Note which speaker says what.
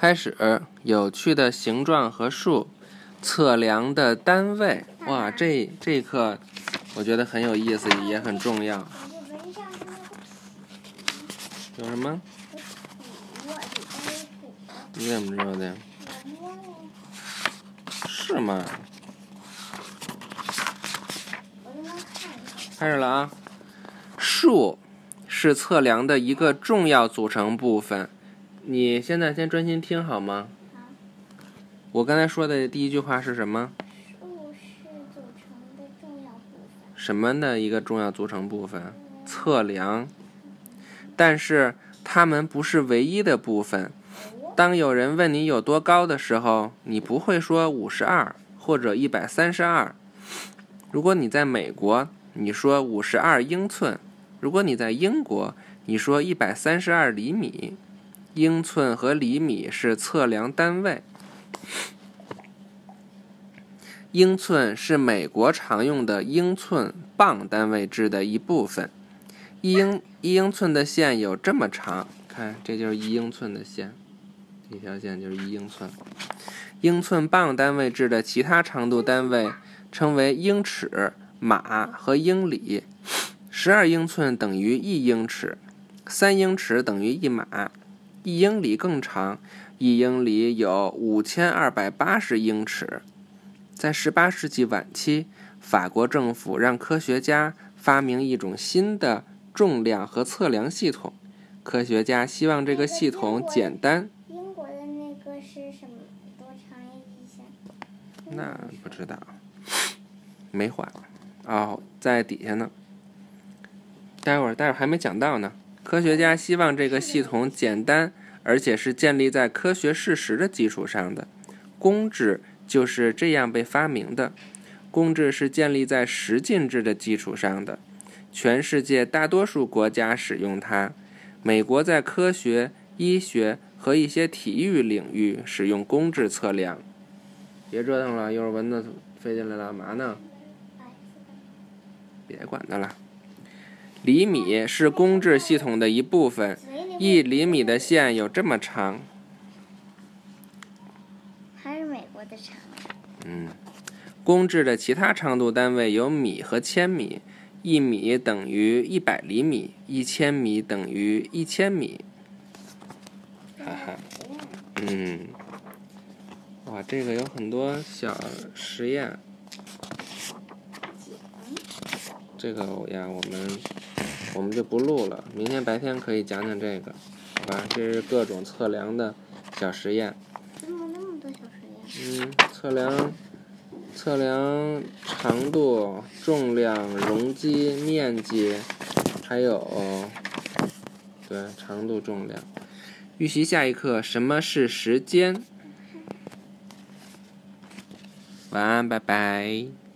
Speaker 1: 开始，有趣的形状和数，测量的单位。哇，这这课我觉得很有意思，也很重要。有什么？你怎么知道的？是吗？开始了啊！数是测量的一个重要组成部分。你现在先专心听好吗？我刚才说的第一句话是什么？
Speaker 2: 是组成的重要部分。
Speaker 1: 什么的一个重要组成部分？测量。但是它们不是唯一的部分。当有人问你有多高的时候，你不会说五十二或者一百三十二。如果你在美国，你说五十二英寸；如果你在英国，你说一百三十二厘米。英寸和厘米是测量单位。英寸是美国常用的英寸磅单位制的一部分。一英一英寸的线有这么长，看，这就是一英寸的线，一条线就是一英寸。英寸磅单位制的其他长度单位称为英尺、码和英里。十二英寸等于一英尺，三英尺等于一码。一英里更长，一英里有五千二百八十英尺。在十八世纪晚期，法国政府让科学家发明一种新的重量和测量系统。科学家希望这个系统简单。
Speaker 2: 英国的那个是什么？多长一下？
Speaker 1: 那不知道，没画。哦，在底下呢。待会儿，待会儿还没讲到呢。科学家希望这个系统简单，而且是建立在科学事实的基础上的。公制就是这样被发明的。公制是建立在十进制的基础上的。全世界大多数国家使用它。美国在科学、医学和一些体育领域使用公制测量。别折腾了，一会儿蚊子飞进来了，嘛呢？别管它了。厘米是公制系统的一部分，一厘米的线有这么长。
Speaker 2: 还是美国的长。
Speaker 1: 嗯，公制的其他长度单位有米和千米，一米等于一百厘米，一千米等于一千米。哈哈，嗯，哇，这个有很多小实验。这个呀，我们我们就不录了。明天白天可以讲讲这个，好吧？这是各种测量的小实验。
Speaker 2: 怎么那么多小实
Speaker 1: 验？嗯，测量测量长度、重量、容积、面积，还有对长度、重量。预习下一课，什么是时间？晚安，拜拜。